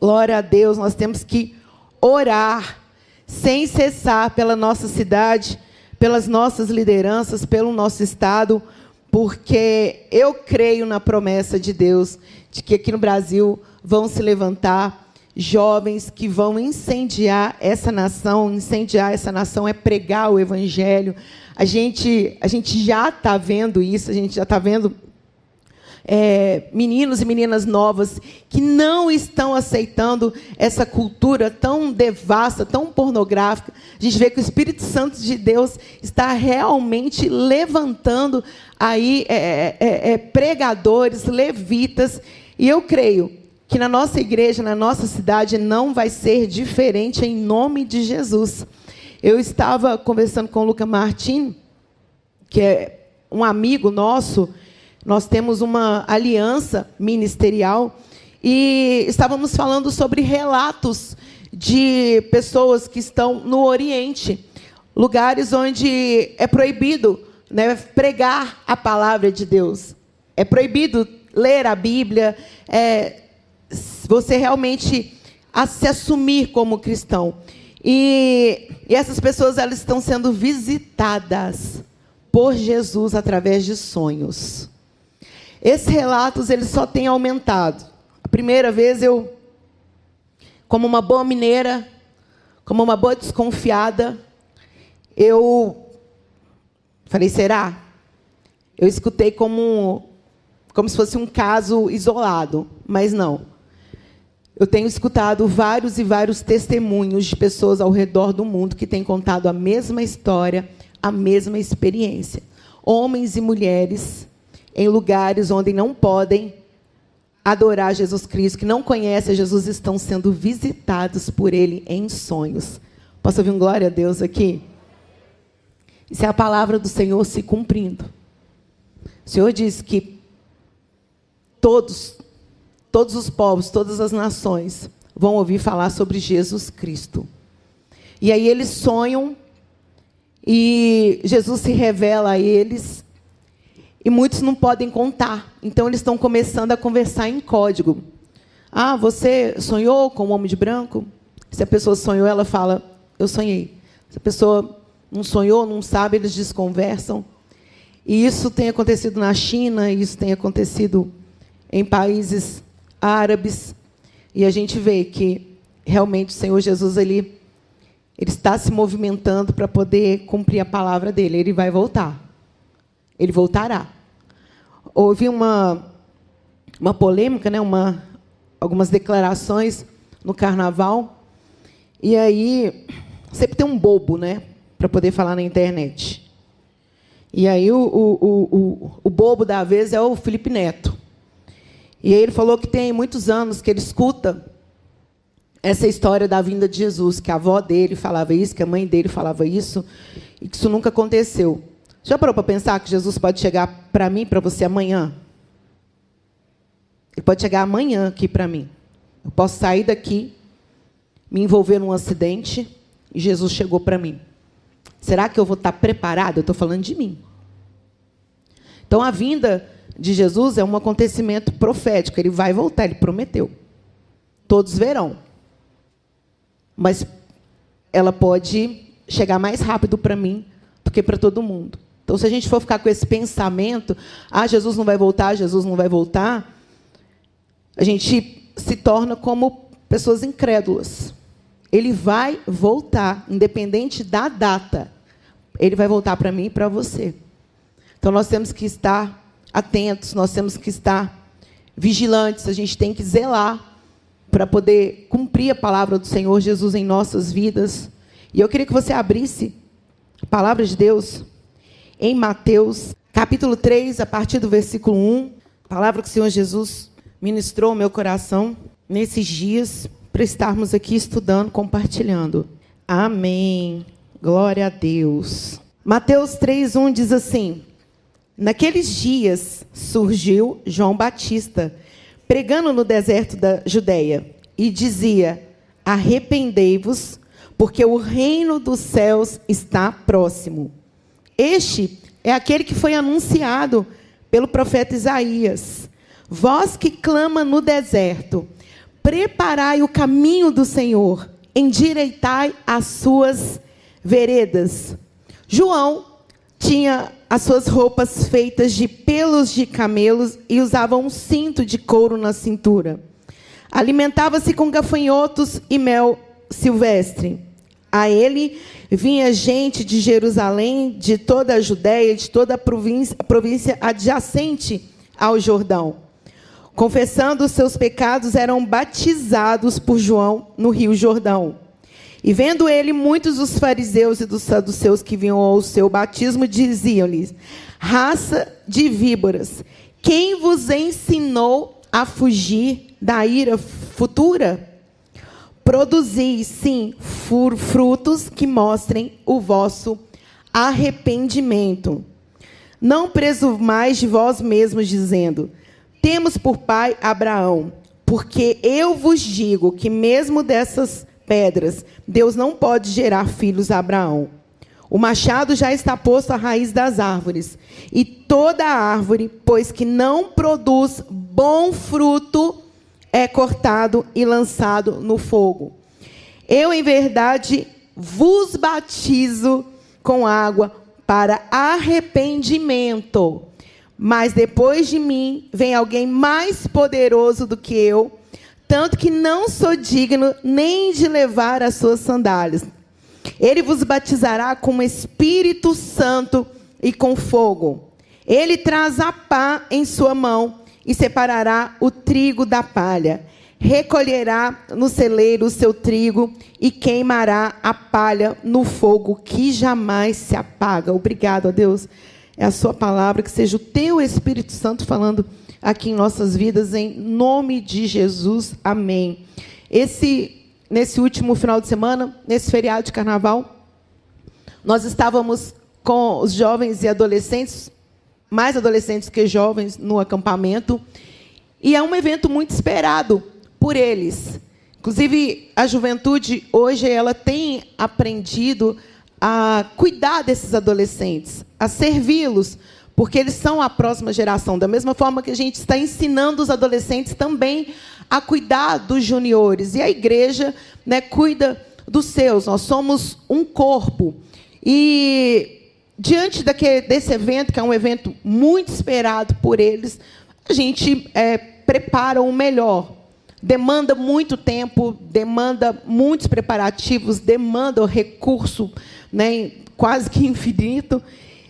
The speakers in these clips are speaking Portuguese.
Glória a Deus, nós temos que orar sem cessar pela nossa cidade, pelas nossas lideranças, pelo nosso estado, porque eu creio na promessa de Deus de que aqui no Brasil vão se levantar jovens que vão incendiar essa nação. Incendiar essa nação é pregar o evangelho. A gente, a gente já está vendo isso, a gente já está vendo é, meninos e meninas novas que não estão aceitando essa cultura tão devassa, tão pornográfica. A gente vê que o Espírito Santo de Deus está realmente levantando aí é, é, é, é pregadores, levitas, e eu creio que na nossa igreja, na nossa cidade, não vai ser diferente em nome de Jesus. Eu estava conversando com o Luca Martin, que é um amigo nosso, nós temos uma aliança ministerial e estávamos falando sobre relatos de pessoas que estão no Oriente, lugares onde é proibido né, pregar a palavra de Deus, é proibido ler a Bíblia, é, você realmente se assumir como cristão. E, e essas pessoas elas estão sendo visitadas por Jesus através de sonhos. Esses relatos eles só têm aumentado. A primeira vez eu, como uma boa mineira, como uma boa desconfiada, eu falei, será? Eu escutei como, como se fosse um caso isolado, mas não. Eu tenho escutado vários e vários testemunhos de pessoas ao redor do mundo que têm contado a mesma história, a mesma experiência. Homens e mulheres em lugares onde não podem adorar Jesus Cristo, que não conhecem Jesus, estão sendo visitados por Ele em sonhos. Posso ouvir um glória a Deus aqui? Isso é a palavra do Senhor se cumprindo. O Senhor diz que todos, todos os povos, todas as nações vão ouvir falar sobre Jesus Cristo. E aí eles sonham e Jesus se revela a eles e muitos não podem contar. Então eles estão começando a conversar em código. Ah, você sonhou com um homem de branco? Se a pessoa sonhou, ela fala, eu sonhei. Se a pessoa não sonhou, não sabe, eles desconversam. E isso tem acontecido na China, isso tem acontecido em países árabes. E a gente vê que realmente o Senhor Jesus ele, ele está se movimentando para poder cumprir a palavra dele. Ele vai voltar. Ele voltará. Houve uma, uma polêmica, né, uma, algumas declarações no carnaval. E aí, sempre tem um bobo, né? Para poder falar na internet. E aí, o, o, o, o bobo da vez é o Felipe Neto. E aí ele falou que tem muitos anos que ele escuta essa história da vinda de Jesus, que a avó dele falava isso, que a mãe dele falava isso, e que isso nunca aconteceu. Já parou para pensar que Jesus pode chegar para mim, para você amanhã? Ele pode chegar amanhã aqui para mim. Eu posso sair daqui, me envolver num acidente e Jesus chegou para mim. Será que eu vou estar preparado? Eu estou falando de mim. Então a vinda de Jesus é um acontecimento profético. Ele vai voltar, ele prometeu. Todos verão. Mas ela pode chegar mais rápido para mim do que para todo mundo. Então, se a gente for ficar com esse pensamento, ah, Jesus não vai voltar, Jesus não vai voltar, a gente se torna como pessoas incrédulas. Ele vai voltar, independente da data. Ele vai voltar para mim e para você. Então, nós temos que estar atentos, nós temos que estar vigilantes, a gente tem que zelar para poder cumprir a palavra do Senhor Jesus em nossas vidas. E eu queria que você abrisse a palavra de Deus em Mateus, capítulo 3, a partir do versículo 1. Palavra que o Senhor Jesus ministrou ao meu coração nesses dias para estarmos aqui estudando, compartilhando. Amém. Glória a Deus. Mateus 3:1 diz assim: Naqueles dias surgiu João Batista, pregando no deserto da Judéia, e dizia: Arrependei-vos, porque o reino dos céus está próximo. Este é aquele que foi anunciado pelo profeta Isaías. Voz que clama no deserto: Preparai o caminho do Senhor, endireitai as suas veredas. João tinha as suas roupas feitas de pelos de camelos e usava um cinto de couro na cintura. Alimentava-se com gafanhotos e mel silvestre. A ele vinha gente de Jerusalém, de toda a Judéia, de toda a província, a província adjacente ao Jordão. Confessando os seus pecados, eram batizados por João no rio Jordão. E vendo ele, muitos dos fariseus e dos saduceus que vinham ao seu batismo diziam-lhes: Raça de víboras, quem vos ensinou a fugir da ira futura? Produzi, sim, frutos que mostrem o vosso arrependimento. Não presumais de vós mesmos, dizendo: Temos por pai Abraão, porque eu vos digo que mesmo dessas pedras, Deus não pode gerar filhos a Abraão. O machado já está posto à raiz das árvores, e toda árvore, pois que não produz bom fruto, é cortado e lançado no fogo. Eu, em verdade, vos batizo com água para arrependimento. Mas depois de mim vem alguém mais poderoso do que eu, tanto que não sou digno nem de levar as suas sandálias. Ele vos batizará com o Espírito Santo e com fogo. Ele traz a pá em sua mão e separará o trigo da palha. Recolherá no celeiro o seu trigo e queimará a palha no fogo que jamais se apaga. Obrigado a Deus. É a sua palavra, que seja o teu Espírito Santo falando aqui em nossas vidas, em nome de Jesus. Amém. Esse, nesse último final de semana, nesse feriado de carnaval, nós estávamos com os jovens e adolescentes, mais adolescentes que jovens, no acampamento. E é um evento muito esperado por eles. Inclusive, a juventude hoje ela tem aprendido a cuidar desses adolescentes, a servi-los, porque eles são a próxima geração. Da mesma forma que a gente está ensinando os adolescentes também a cuidar dos juniores. E a igreja né, cuida dos seus. Nós somos um corpo. E diante daquele, desse evento, que é um evento muito esperado por eles, a gente é, prepara o melhor. Demanda muito tempo, demanda muitos preparativos, demanda recurso né, quase que infinito.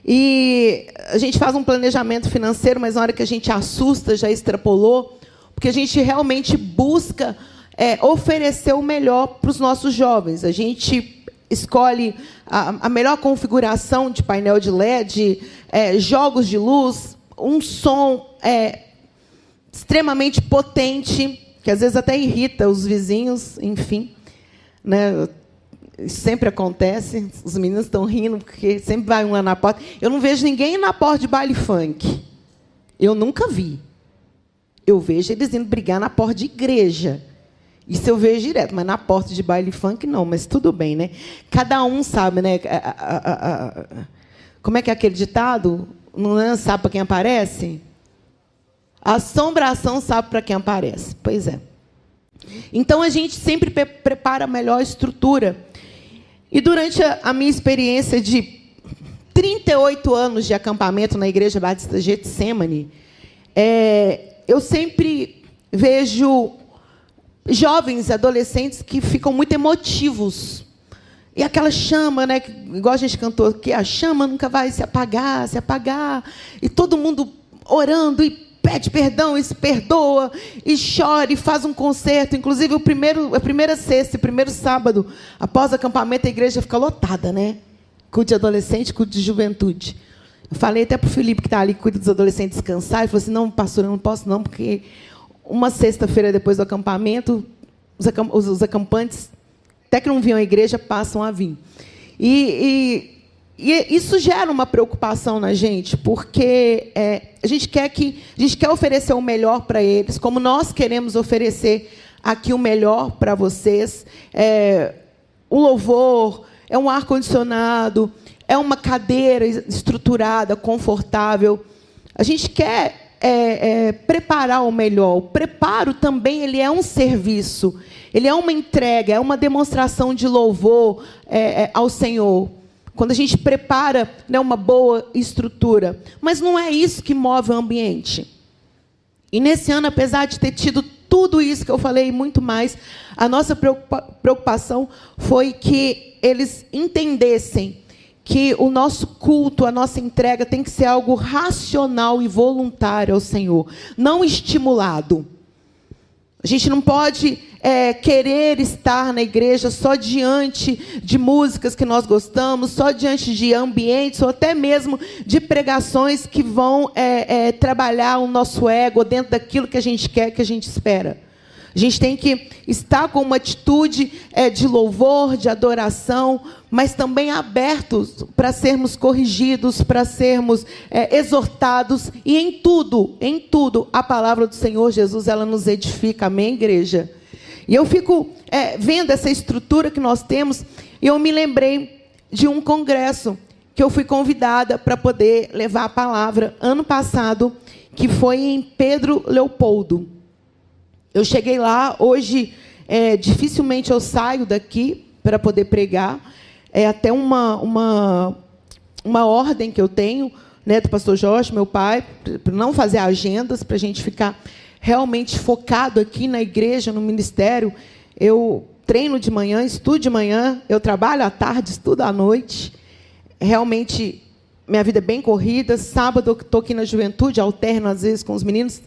E a gente faz um planejamento financeiro, mas na hora que a gente assusta, já extrapolou, porque a gente realmente busca é, oferecer o melhor para os nossos jovens. A gente escolhe a, a melhor configuração de painel de LED, é, jogos de luz, um som é, extremamente potente, que às vezes até irrita os vizinhos, enfim. Né? sempre acontece, os meninos estão rindo, porque sempre vai um lá na porta. Eu não vejo ninguém na porta de baile funk. Eu nunca vi. Eu vejo eles indo brigar na porta de igreja. Isso eu vejo direto, mas na porta de baile funk não, mas tudo bem, né? Cada um sabe, né? Como é que é aquele ditado? Não é sabe para quem aparece? Assombração sabe para quem aparece. Pois é. Então a gente sempre prepara a melhor estrutura e durante a, a minha experiência de 38 anos de acampamento na Igreja Batista Getsemane, é, eu sempre vejo jovens, adolescentes que ficam muito emotivos. E aquela chama, né, igual a gente cantou, que a chama nunca vai se apagar, se apagar. E todo mundo orando e pede perdão e se perdoa, e chora e faz um concerto. Inclusive, o primeiro, a primeira sexta, o primeiro sábado, após o acampamento, a igreja fica lotada, né? Culto de adolescente, culto de juventude. Eu falei até para o Felipe, que está ali, que cuida dos adolescentes, descansar. Ele falou assim: não, pastor, eu não posso não, porque uma sexta-feira depois do acampamento, os, acamp os, acampantes, até que não vinham à igreja, passam a vir. E, e e isso gera uma preocupação na gente, porque é, a gente quer que a gente quer oferecer o melhor para eles, como nós queremos oferecer aqui o melhor para vocês. É, o louvor é um ar condicionado, é uma cadeira estruturada, confortável. A gente quer é, é, preparar o melhor. O preparo também ele é um serviço, ele é uma entrega, é uma demonstração de louvor é, é, ao Senhor. Quando a gente prepara né, uma boa estrutura. Mas não é isso que move o ambiente. E nesse ano, apesar de ter tido tudo isso que eu falei e muito mais, a nossa preocupação foi que eles entendessem que o nosso culto, a nossa entrega tem que ser algo racional e voluntário ao Senhor, não estimulado. A gente não pode é, querer estar na igreja só diante de músicas que nós gostamos, só diante de ambientes, ou até mesmo de pregações que vão é, é, trabalhar o nosso ego dentro daquilo que a gente quer, que a gente espera. A gente tem que estar com uma atitude é, de louvor, de adoração, mas também abertos para sermos corrigidos, para sermos é, exortados e em tudo, em tudo, a palavra do Senhor Jesus ela nos edifica, amém, igreja. E eu fico é, vendo essa estrutura que nós temos e eu me lembrei de um congresso que eu fui convidada para poder levar a palavra ano passado, que foi em Pedro Leopoldo. Eu cheguei lá, hoje é, dificilmente eu saio daqui para poder pregar. É até uma, uma, uma ordem que eu tenho né, do pastor Jorge, meu pai, para não fazer agendas, para a gente ficar realmente focado aqui na igreja, no ministério. Eu treino de manhã, estudo de manhã, eu trabalho à tarde, estudo à noite. Realmente, minha vida é bem corrida. Sábado, eu estou aqui na juventude, alterno às vezes com os meninos.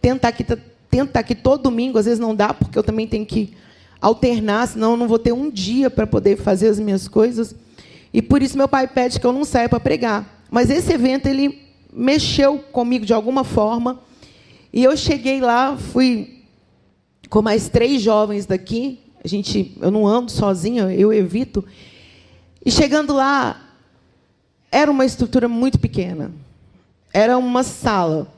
Tento aqui tento estar aqui todo domingo, às vezes não dá, porque eu também tenho que alternar, senão eu não vou ter um dia para poder fazer as minhas coisas. E por isso meu pai pede que eu não saia para pregar. Mas esse evento ele mexeu comigo de alguma forma. E eu cheguei lá, fui com mais três jovens daqui. A gente, eu não ando sozinha, eu evito. E chegando lá, era uma estrutura muito pequena. Era uma sala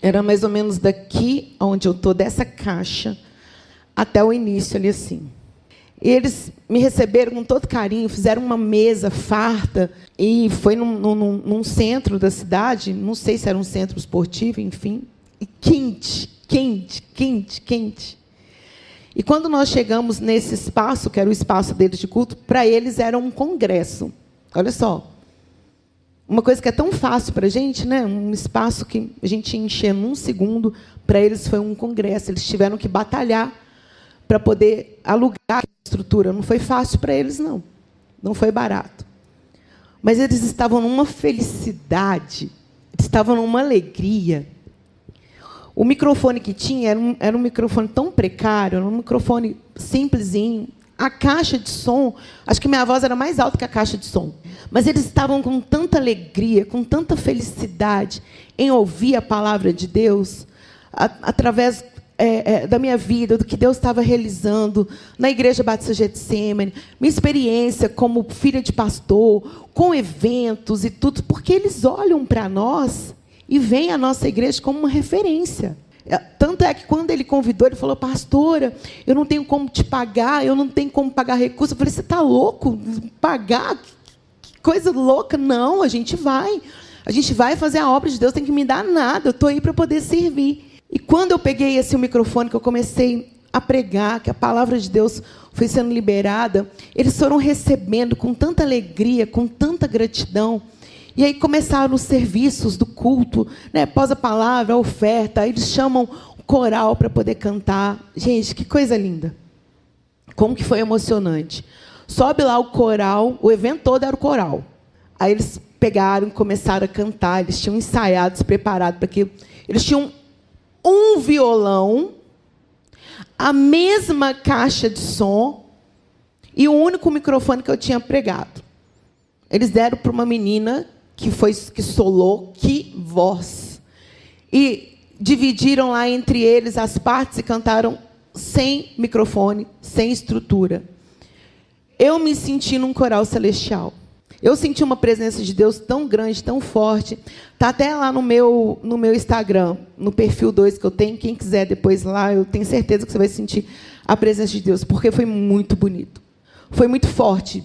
era mais ou menos daqui onde eu estou, dessa caixa, até o início ali assim. E eles me receberam com todo carinho, fizeram uma mesa farta, e foi num, num, num centro da cidade, não sei se era um centro esportivo, enfim, e quente, quente, quente, quente. E quando nós chegamos nesse espaço, que era o espaço deles de culto, para eles era um congresso. Olha só, uma coisa que é tão fácil para a gente, né? um espaço que a gente encher num segundo, para eles foi um congresso. Eles tiveram que batalhar para poder alugar a estrutura. Não foi fácil para eles, não. Não foi barato. Mas eles estavam numa felicidade, estavam numa alegria. O microfone que tinha era um, era um microfone tão precário, era um microfone simplesinho, a caixa de som, acho que minha voz era mais alta que a caixa de som. Mas eles estavam com tanta alegria, com tanta felicidade em ouvir a palavra de Deus, a, através é, é, da minha vida, do que Deus estava realizando na Igreja Batista Getsemane, minha experiência como filha de pastor, com eventos e tudo, porque eles olham para nós e veem a nossa igreja como uma referência. É, tanto é que quando ele convidou, ele falou, pastora, eu não tenho como te pagar, eu não tenho como pagar recurso. Eu falei, você está louco? Pagar? Que coisa louca. Não, a gente vai. A gente vai fazer a obra de Deus, tem que me dar nada. Eu estou aí para poder servir. E quando eu peguei esse microfone, que eu comecei a pregar, que a palavra de Deus foi sendo liberada, eles foram recebendo com tanta alegria, com tanta gratidão. E aí começaram os serviços do culto, né? após a palavra, a oferta, eles chamam o coral para poder cantar. Gente, que coisa linda. Como que foi emocionante. Sobe lá o coral, o evento todo era o coral. Aí eles pegaram, começaram a cantar, eles tinham ensaiado, se preparado para aquilo. Eles tinham um violão, a mesma caixa de som e o único microfone que eu tinha pregado. Eles deram para uma menina que foi que solou, que voz. E dividiram lá entre eles as partes e cantaram sem microfone, sem estrutura. Eu me senti num coral celestial. Eu senti uma presença de Deus tão grande, tão forte. Tá até lá no meu no meu Instagram, no perfil 2 que eu tenho, quem quiser depois lá, eu tenho certeza que você vai sentir a presença de Deus, porque foi muito bonito. Foi muito forte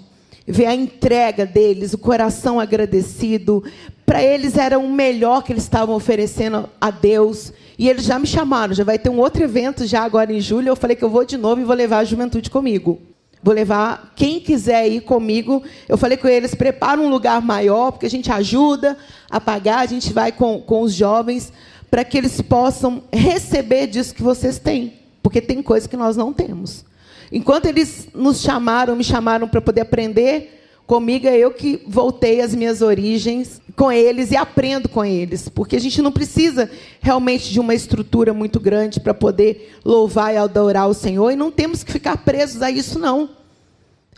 ver a entrega deles, o coração agradecido, para eles era o melhor que eles estavam oferecendo a Deus. E eles já me chamaram, já vai ter um outro evento já agora em julho. Eu falei que eu vou de novo e vou levar a juventude comigo. Vou levar quem quiser ir comigo. Eu falei com eles, prepara um lugar maior, porque a gente ajuda a pagar, a gente vai com, com os jovens, para que eles possam receber disso que vocês têm. Porque tem coisa que nós não temos. Enquanto eles nos chamaram, me chamaram para poder aprender comigo, é eu que voltei às minhas origens com eles e aprendo com eles. Porque a gente não precisa realmente de uma estrutura muito grande para poder louvar e adorar o Senhor. E não temos que ficar presos a isso, não.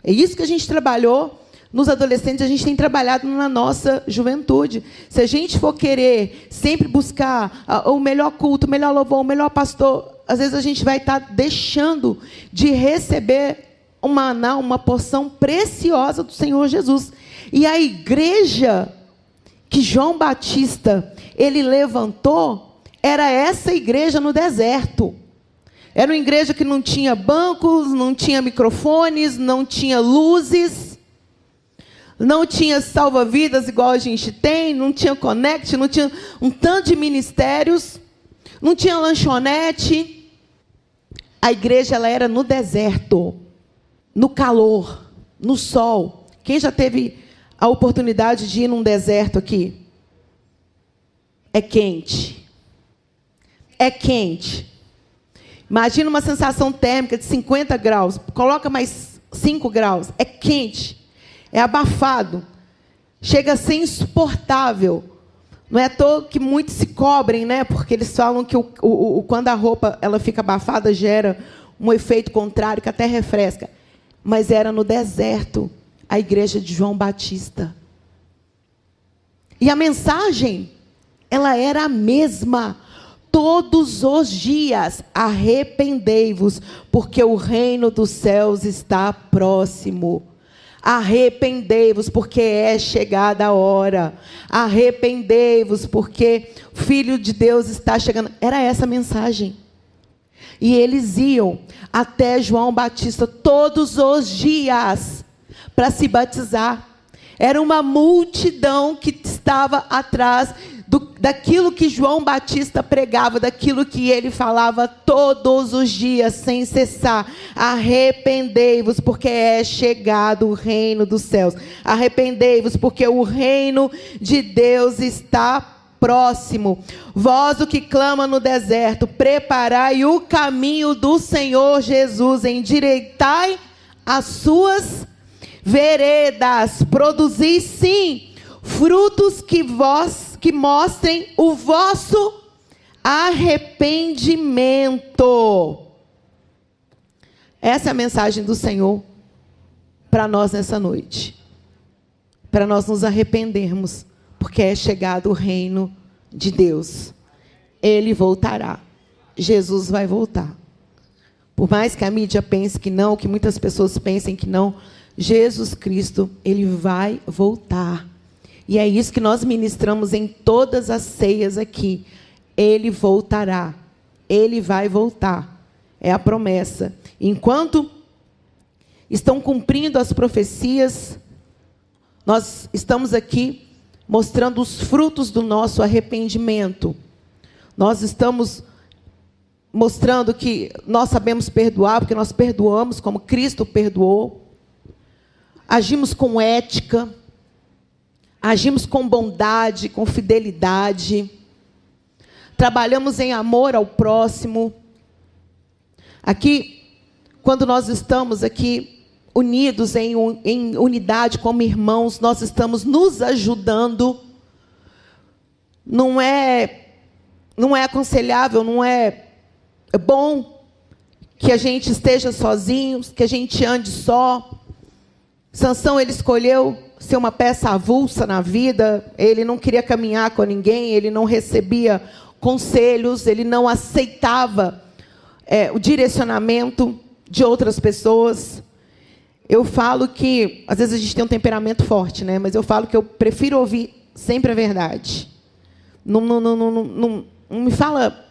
É isso que a gente trabalhou nos adolescentes, a gente tem trabalhado na nossa juventude. Se a gente for querer sempre buscar o melhor culto, o melhor louvor, o melhor pastor, às vezes a gente vai estar deixando de receber uma maná, uma porção preciosa do Senhor Jesus. E a igreja que João Batista ele levantou era essa igreja no deserto. Era uma igreja que não tinha bancos, não tinha microfones, não tinha luzes, não tinha salva-vidas igual a gente tem, não tinha connect, não tinha um tanto de ministérios, não tinha lanchonete. A igreja ela era no deserto no calor, no sol. Quem já teve a oportunidade de ir num deserto aqui? É quente. É quente. Imagina uma sensação térmica de 50 graus. Coloca mais 5 graus. É quente. É abafado. Chega a ser insuportável. Não é à toa que muitos se cobrem, né? Porque eles falam que o, o, o, quando a roupa ela fica abafada, gera um efeito contrário que até refresca mas era no deserto a igreja de João Batista. E a mensagem, ela era a mesma. Todos os dias, arrependei-vos, porque o reino dos céus está próximo. Arrependei-vos, porque é chegada a hora. Arrependei-vos, porque o Filho de Deus está chegando. Era essa a mensagem. E eles iam até João Batista todos os dias para se batizar. Era uma multidão que estava atrás do, daquilo que João Batista pregava, daquilo que ele falava todos os dias, sem cessar. Arrependei-vos, porque é chegado o reino dos céus. Arrependei-vos, porque o reino de Deus está próximo. Vós o que clama no deserto, preparai o caminho do Senhor Jesus, endireitai as suas veredas, produzi sim frutos que vós que mostrem o vosso arrependimento. Essa é a mensagem do Senhor para nós nessa noite. Para nós nos arrependermos porque é chegado o reino de Deus. Ele voltará. Jesus vai voltar. Por mais que a mídia pense que não, que muitas pessoas pensem que não, Jesus Cristo, ele vai voltar. E é isso que nós ministramos em todas as ceias aqui. Ele voltará. Ele vai voltar. É a promessa. Enquanto estão cumprindo as profecias, nós estamos aqui mostrando os frutos do nosso arrependimento. Nós estamos mostrando que nós sabemos perdoar, porque nós perdoamos como Cristo perdoou. Agimos com ética, agimos com bondade, com fidelidade. Trabalhamos em amor ao próximo. Aqui, quando nós estamos aqui unidos em, em unidade como irmãos, nós estamos nos ajudando. Não é, não é aconselhável, não é, é bom que a gente esteja sozinhos, que a gente ande só. Sansão ele escolheu ser uma peça avulsa na vida, ele não queria caminhar com ninguém, ele não recebia conselhos, ele não aceitava é, o direcionamento de outras pessoas. Eu falo que, às vezes a gente tem um temperamento forte, né? Mas eu falo que eu prefiro ouvir sempre a verdade. Não, não, não, não, não, não me fala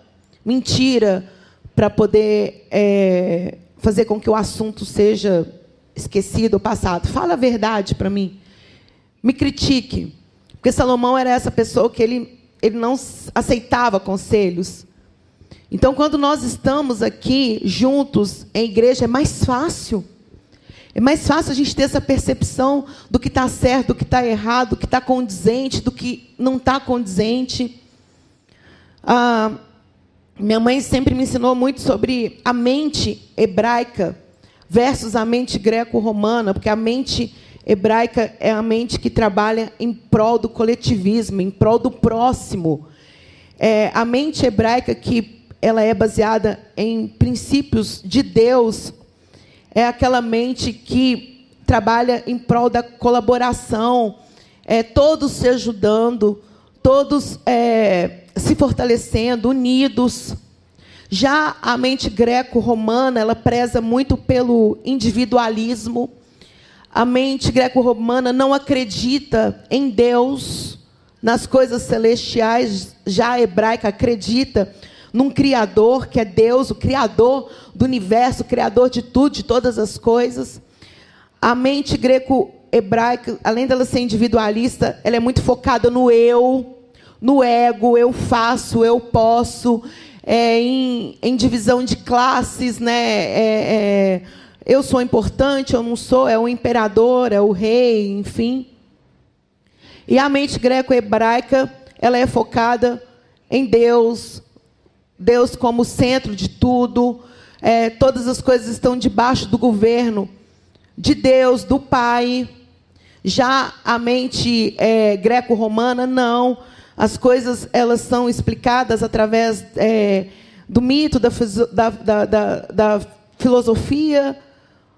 mentira para poder é, fazer com que o assunto seja esquecido passado. Fala a verdade para mim. Me critique. Porque Salomão era essa pessoa que ele, ele não aceitava conselhos. Então, quando nós estamos aqui juntos em igreja, é mais fácil. É mais fácil a gente ter essa percepção do que está certo, do que está errado, do que está condizente, do que não está condizente. Ah, minha mãe sempre me ensinou muito sobre a mente hebraica versus a mente greco-romana, porque a mente hebraica é a mente que trabalha em prol do coletivismo, em prol do próximo. É, a mente hebraica que ela é baseada em princípios de Deus é aquela mente que trabalha em prol da colaboração, é, todos se ajudando, todos é, se fortalecendo, unidos. Já a mente greco-romana, ela preza muito pelo individualismo. A mente greco-romana não acredita em Deus, nas coisas celestiais. Já a hebraica acredita num Criador que é Deus, o Criador do universo, o Criador de tudo, de todas as coisas. A mente greco-hebraica, além dela ser individualista, ela é muito focada no eu, no ego, eu faço, eu posso é, em, em, divisão de classes, né? É, é, eu sou importante, eu não sou, é o imperador, é o rei, enfim. E a mente greco-hebraica, ela é focada em Deus, Deus como centro de tudo, é, todas as coisas estão debaixo do governo de Deus, do Pai. Já a mente é, greco-romana, não. As coisas elas são explicadas através é, do mito, da, da, da, da, filosofia.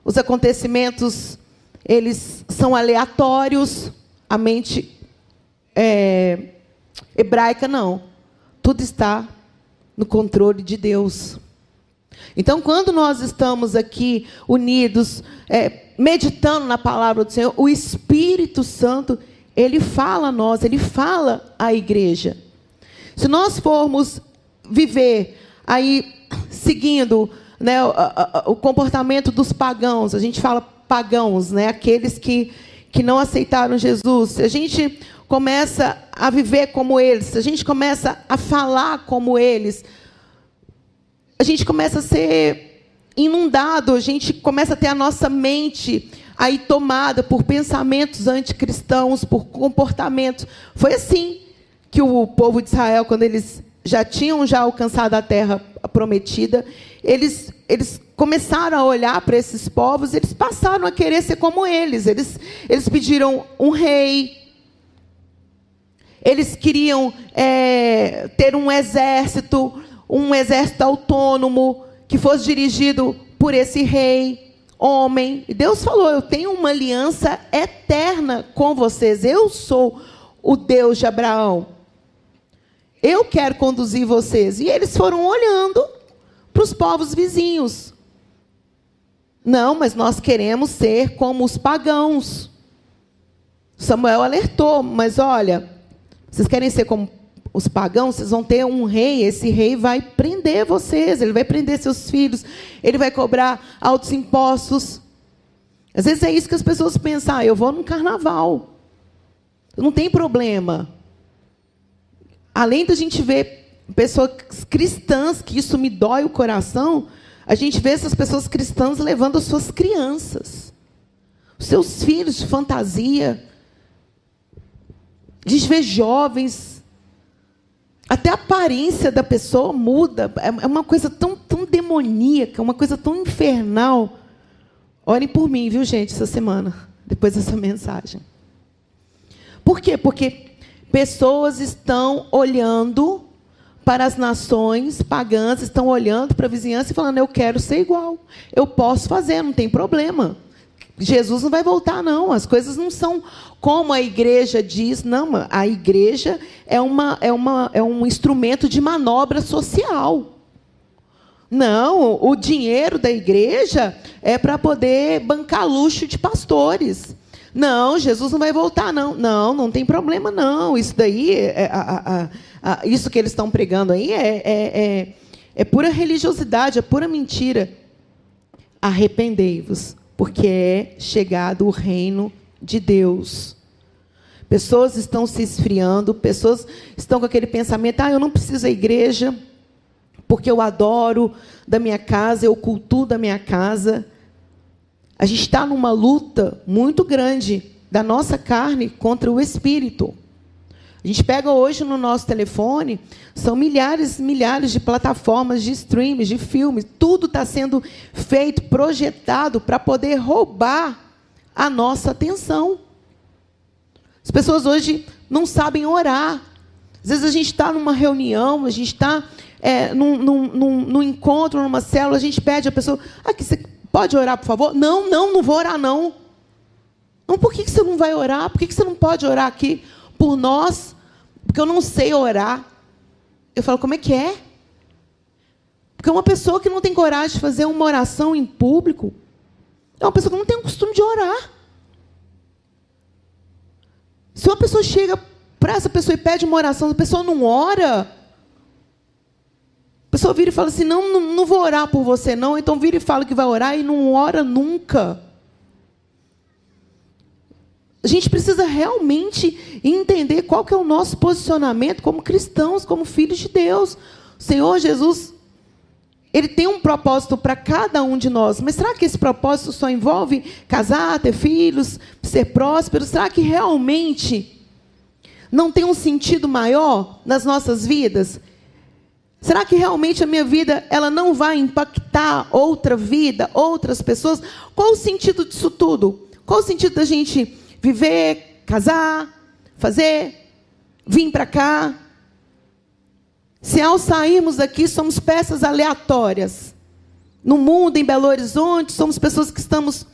Os acontecimentos eles são aleatórios. A mente é, hebraica não. Tudo está no controle de Deus. Então, quando nós estamos aqui unidos, é, meditando na palavra do Senhor, o Espírito Santo ele fala a nós, ele fala à igreja. Se nós formos viver aí seguindo né, o, comportamento dos pagãos, a gente fala pagãos, né, aqueles que, que não aceitaram Jesus, se a gente começa a viver como eles, se a gente começa a falar como eles, a gente começa a ser inundado, a gente começa a ter a nossa mente aí tomada por pensamentos anticristãos, por comportamentos. Foi assim que o povo de Israel, quando eles já tinham já alcançado a terra prometida, eles, eles começaram a olhar para esses povos, eles passaram a querer ser como eles. Eles, eles pediram um rei, eles queriam é, ter um exército, um exército autônomo que fosse dirigido por esse rei homem. E Deus falou: Eu tenho uma aliança eterna com vocês. Eu sou o Deus de Abraão. Eu quero conduzir vocês. E eles foram olhando os povos vizinhos. Não, mas nós queremos ser como os pagãos. Samuel alertou, mas olha, vocês querem ser como os pagãos, vocês vão ter um rei, esse rei vai prender vocês, ele vai prender seus filhos, ele vai cobrar altos impostos. Às vezes é isso que as pessoas pensam, ah, eu vou num carnaval. Não tem problema. Além da gente ver pessoas cristãs, que isso me dói o coração, a gente vê essas pessoas cristãs levando as suas crianças, os seus filhos de fantasia. A gente vê jovens até a aparência da pessoa muda. É, é uma coisa tão, tão demoníaca, uma coisa tão infernal. Orem por mim, viu, gente, essa semana, depois dessa mensagem. Por quê? Porque pessoas estão olhando para as nações pagãs, estão olhando para a vizinhança e falando: eu quero ser igual, eu posso fazer, não tem problema. Jesus não vai voltar, não. As coisas não são como a igreja diz. Não, a igreja é, uma, é, uma, é um instrumento de manobra social. Não, o dinheiro da igreja é para poder bancar luxo de pastores. Não, Jesus não vai voltar, não. Não, não tem problema, não. Isso daí, é, a, a, a, isso que eles estão pregando aí é, é, é, é pura religiosidade, é pura mentira. Arrependei-vos porque é chegado o reino de Deus. Pessoas estão se esfriando, pessoas estão com aquele pensamento: ah, eu não preciso da igreja, porque eu adoro da minha casa, eu cultuo da minha casa. A gente está numa luta muito grande da nossa carne contra o espírito. A gente pega hoje no nosso telefone, são milhares e milhares de plataformas de streams, de filmes, tudo está sendo feito, projetado para poder roubar a nossa atenção. As pessoas hoje não sabem orar. Às vezes a gente está numa reunião, a gente está é, num, num, num, num, encontro, numa célula, a gente pede a pessoa, ah, você pode orar, por favor? Não, não, não vou orar, não. Por que você não vai orar? Por que você não pode orar aqui por nós? Porque eu não sei orar. Eu falo, como é que é? Porque uma pessoa que não tem coragem de fazer uma oração em público é uma pessoa que não tem o costume de orar. Se uma pessoa chega para essa pessoa e pede uma oração, a pessoa não ora, pessoa vira e fala assim: não, não, não vou orar por você, não. Então vira e fala que vai orar e não ora nunca. A gente precisa realmente entender qual que é o nosso posicionamento como cristãos, como filhos de Deus. O Senhor Jesus, Ele tem um propósito para cada um de nós. Mas será que esse propósito só envolve casar, ter filhos, ser próspero? Será que realmente não tem um sentido maior nas nossas vidas? Será que realmente a minha vida ela não vai impactar outra vida, outras pessoas? Qual o sentido disso tudo? Qual o sentido da gente viver, casar, fazer, vir para cá. Se ao sairmos daqui somos peças aleatórias. No mundo, em Belo Horizonte, somos pessoas que estamos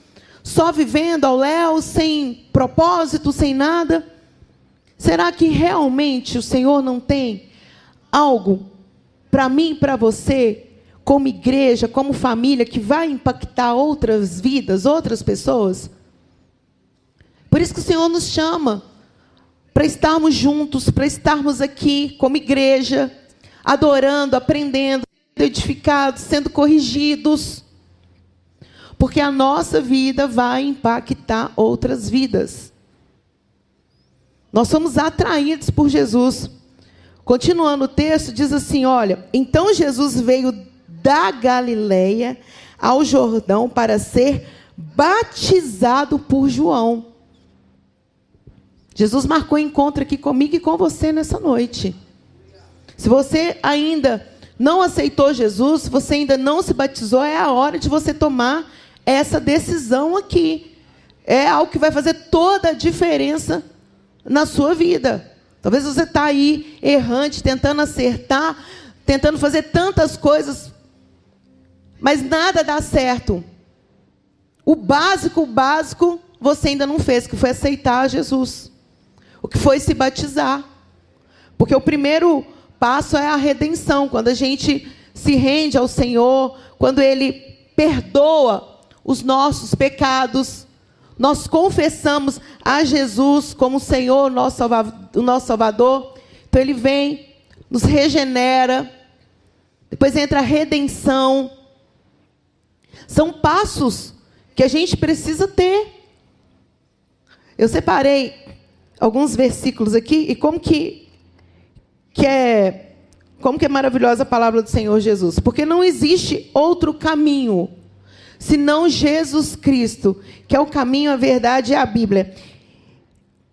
só vivendo ao léu, sem propósito, sem nada. Será que realmente o Senhor não tem algo para mim e para você, como igreja, como família, que vai impactar outras vidas, outras pessoas? Por isso que o Senhor nos chama para estarmos juntos, para estarmos aqui como igreja, adorando, aprendendo, edificados, sendo corrigidos. Porque a nossa vida vai impactar outras vidas. Nós somos atraídos por Jesus. Continuando o texto, diz assim: olha, então Jesus veio da Galileia ao Jordão para ser batizado por João. Jesus marcou encontro aqui comigo e com você nessa noite. Se você ainda não aceitou Jesus, se você ainda não se batizou, é a hora de você tomar essa decisão aqui. É algo que vai fazer toda a diferença na sua vida. Talvez você está aí errante, tentando acertar, tentando fazer tantas coisas, mas nada dá certo. O básico, o básico, você ainda não fez, que foi aceitar Jesus o que foi se batizar. Porque o primeiro passo é a redenção, quando a gente se rende ao Senhor, quando Ele perdoa os nossos pecados, nós confessamos a Jesus como Senhor, nosso Salvador, o nosso Salvador. Então Ele vem, nos regenera, depois entra a redenção. São passos que a gente precisa ter. Eu separei alguns versículos aqui e como que, que é como que é maravilhosa a palavra do Senhor Jesus, porque não existe outro caminho senão Jesus Cristo, que é o caminho, a verdade e a Bíblia.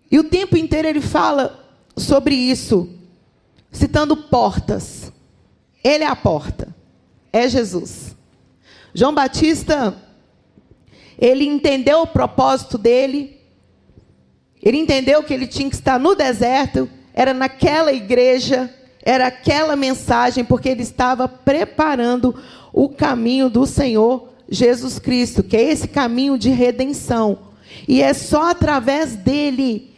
E o tempo inteiro ele fala sobre isso, citando portas. Ele é a porta. É Jesus. João Batista, ele entendeu o propósito dele, ele entendeu que ele tinha que estar no deserto, era naquela igreja, era aquela mensagem, porque ele estava preparando o caminho do Senhor Jesus Cristo, que é esse caminho de redenção. E é só através dele,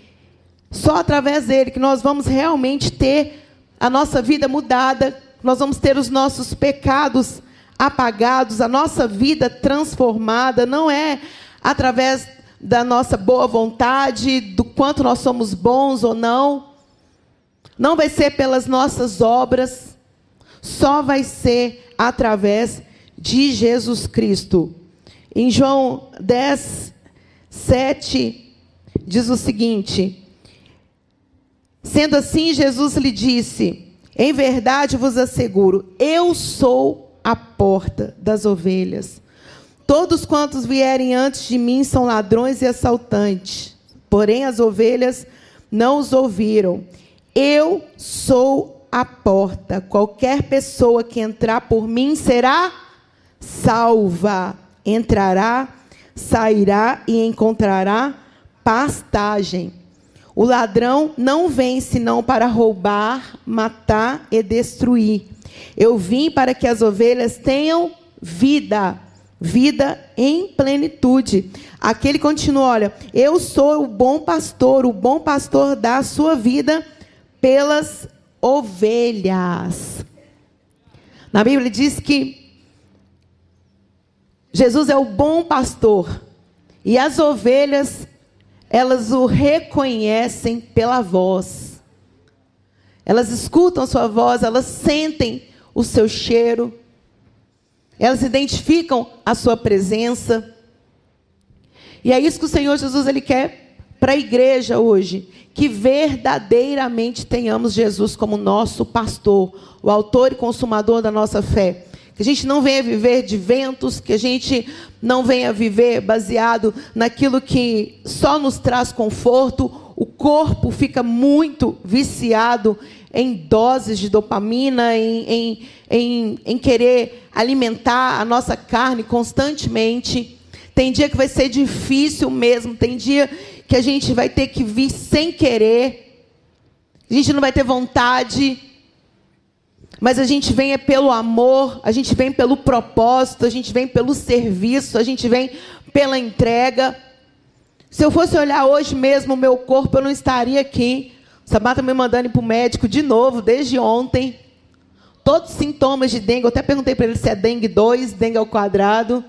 só através dele, que nós vamos realmente ter a nossa vida mudada, nós vamos ter os nossos pecados apagados, a nossa vida transformada, não é através da nossa boa vontade, do quanto nós somos bons ou não. Não vai ser pelas nossas obras, só vai ser através de Jesus Cristo. Em João 10, 7, diz o seguinte: Sendo assim, Jesus lhe disse: Em verdade vos asseguro, eu sou a porta das ovelhas. Todos quantos vierem antes de mim são ladrões e assaltantes, porém as ovelhas não os ouviram. Eu sou a porta. Qualquer pessoa que entrar por mim será salva. Entrará, sairá e encontrará pastagem. O ladrão não vem senão para roubar, matar e destruir. Eu vim para que as ovelhas tenham vida, vida em plenitude. Aquele continua, olha, eu sou o bom pastor, o bom pastor dá a sua vida pelas ovelhas. Na Bíblia diz que Jesus é o bom pastor e as ovelhas elas o reconhecem pela voz. Elas escutam sua voz, elas sentem o seu cheiro. Elas identificam a sua presença. E é isso que o Senhor Jesus ele quer para a igreja hoje, que verdadeiramente tenhamos Jesus como nosso pastor, o autor e consumador da nossa fé. Que a gente não venha viver de ventos, que a gente não venha viver baseado naquilo que só nos traz conforto. O corpo fica muito viciado em doses de dopamina, em, em, em, em querer alimentar a nossa carne constantemente. Tem dia que vai ser difícil mesmo, tem dia que a gente vai ter que vir sem querer, a gente não vai ter vontade mas a gente vem é pelo amor, a gente vem pelo propósito, a gente vem pelo serviço, a gente vem pela entrega. Se eu fosse olhar hoje mesmo o meu corpo, eu não estaria aqui. Sabata me mandando para o médico de novo, desde ontem. Todos os sintomas de dengue, eu até perguntei para ele se é dengue 2, dengue ao quadrado.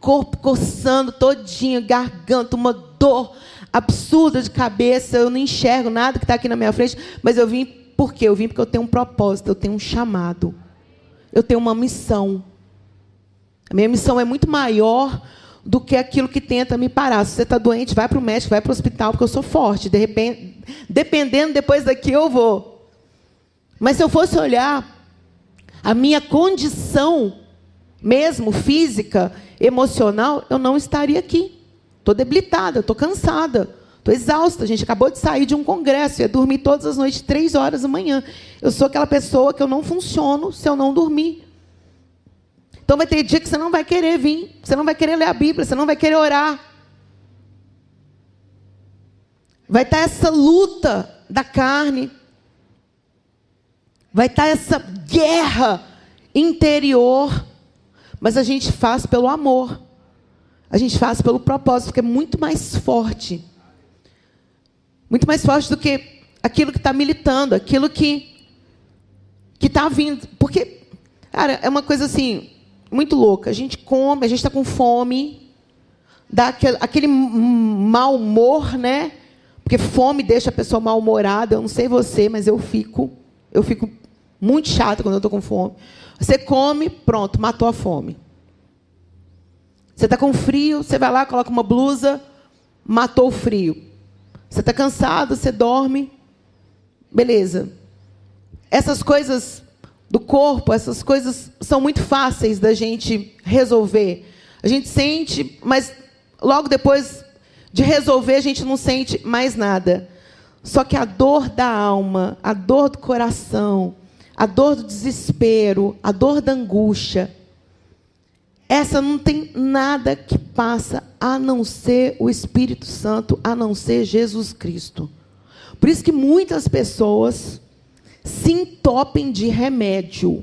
Corpo coçando todinho, garganta, uma dor absurda de cabeça. Eu não enxergo nada que está aqui na minha frente, mas eu vim por quê? Eu vim porque eu tenho um propósito, eu tenho um chamado. Eu tenho uma missão. A minha missão é muito maior do que aquilo que tenta me parar. Se você está doente, vai para o médico, vai para o hospital, porque eu sou forte. De repente, dependendo, depois daqui eu vou. Mas se eu fosse olhar a minha condição, mesmo física, emocional, eu não estaria aqui. Estou debilitada, estou cansada. Estou exausta, gente acabou de sair de um congresso, ia dormir todas as noites, três horas da manhã. Eu sou aquela pessoa que eu não funciono se eu não dormir. Então vai ter dia que você não vai querer vir, você não vai querer ler a Bíblia, você não vai querer orar. Vai estar essa luta da carne. Vai estar essa guerra interior. Mas a gente faz pelo amor. A gente faz pelo propósito, que é muito mais forte muito mais forte do que aquilo que está militando, aquilo que que está vindo. Porque, cara, é uma coisa assim, muito louca. A gente come, a gente está com fome, dá aquele, aquele mau humor, né? Porque fome deixa a pessoa mal-humorada. Eu não sei você, mas eu fico. Eu fico muito chata quando eu estou com fome. Você come, pronto, matou a fome. Você está com frio, você vai lá, coloca uma blusa, matou o frio. Você está cansado, você dorme. Beleza. Essas coisas do corpo, essas coisas são muito fáceis da gente resolver. A gente sente, mas logo depois de resolver, a gente não sente mais nada. Só que a dor da alma, a dor do coração, a dor do desespero, a dor da angústia, essa não tem nada que passa a não ser o Espírito Santo, a não ser Jesus Cristo. Por isso que muitas pessoas se entopem de remédio.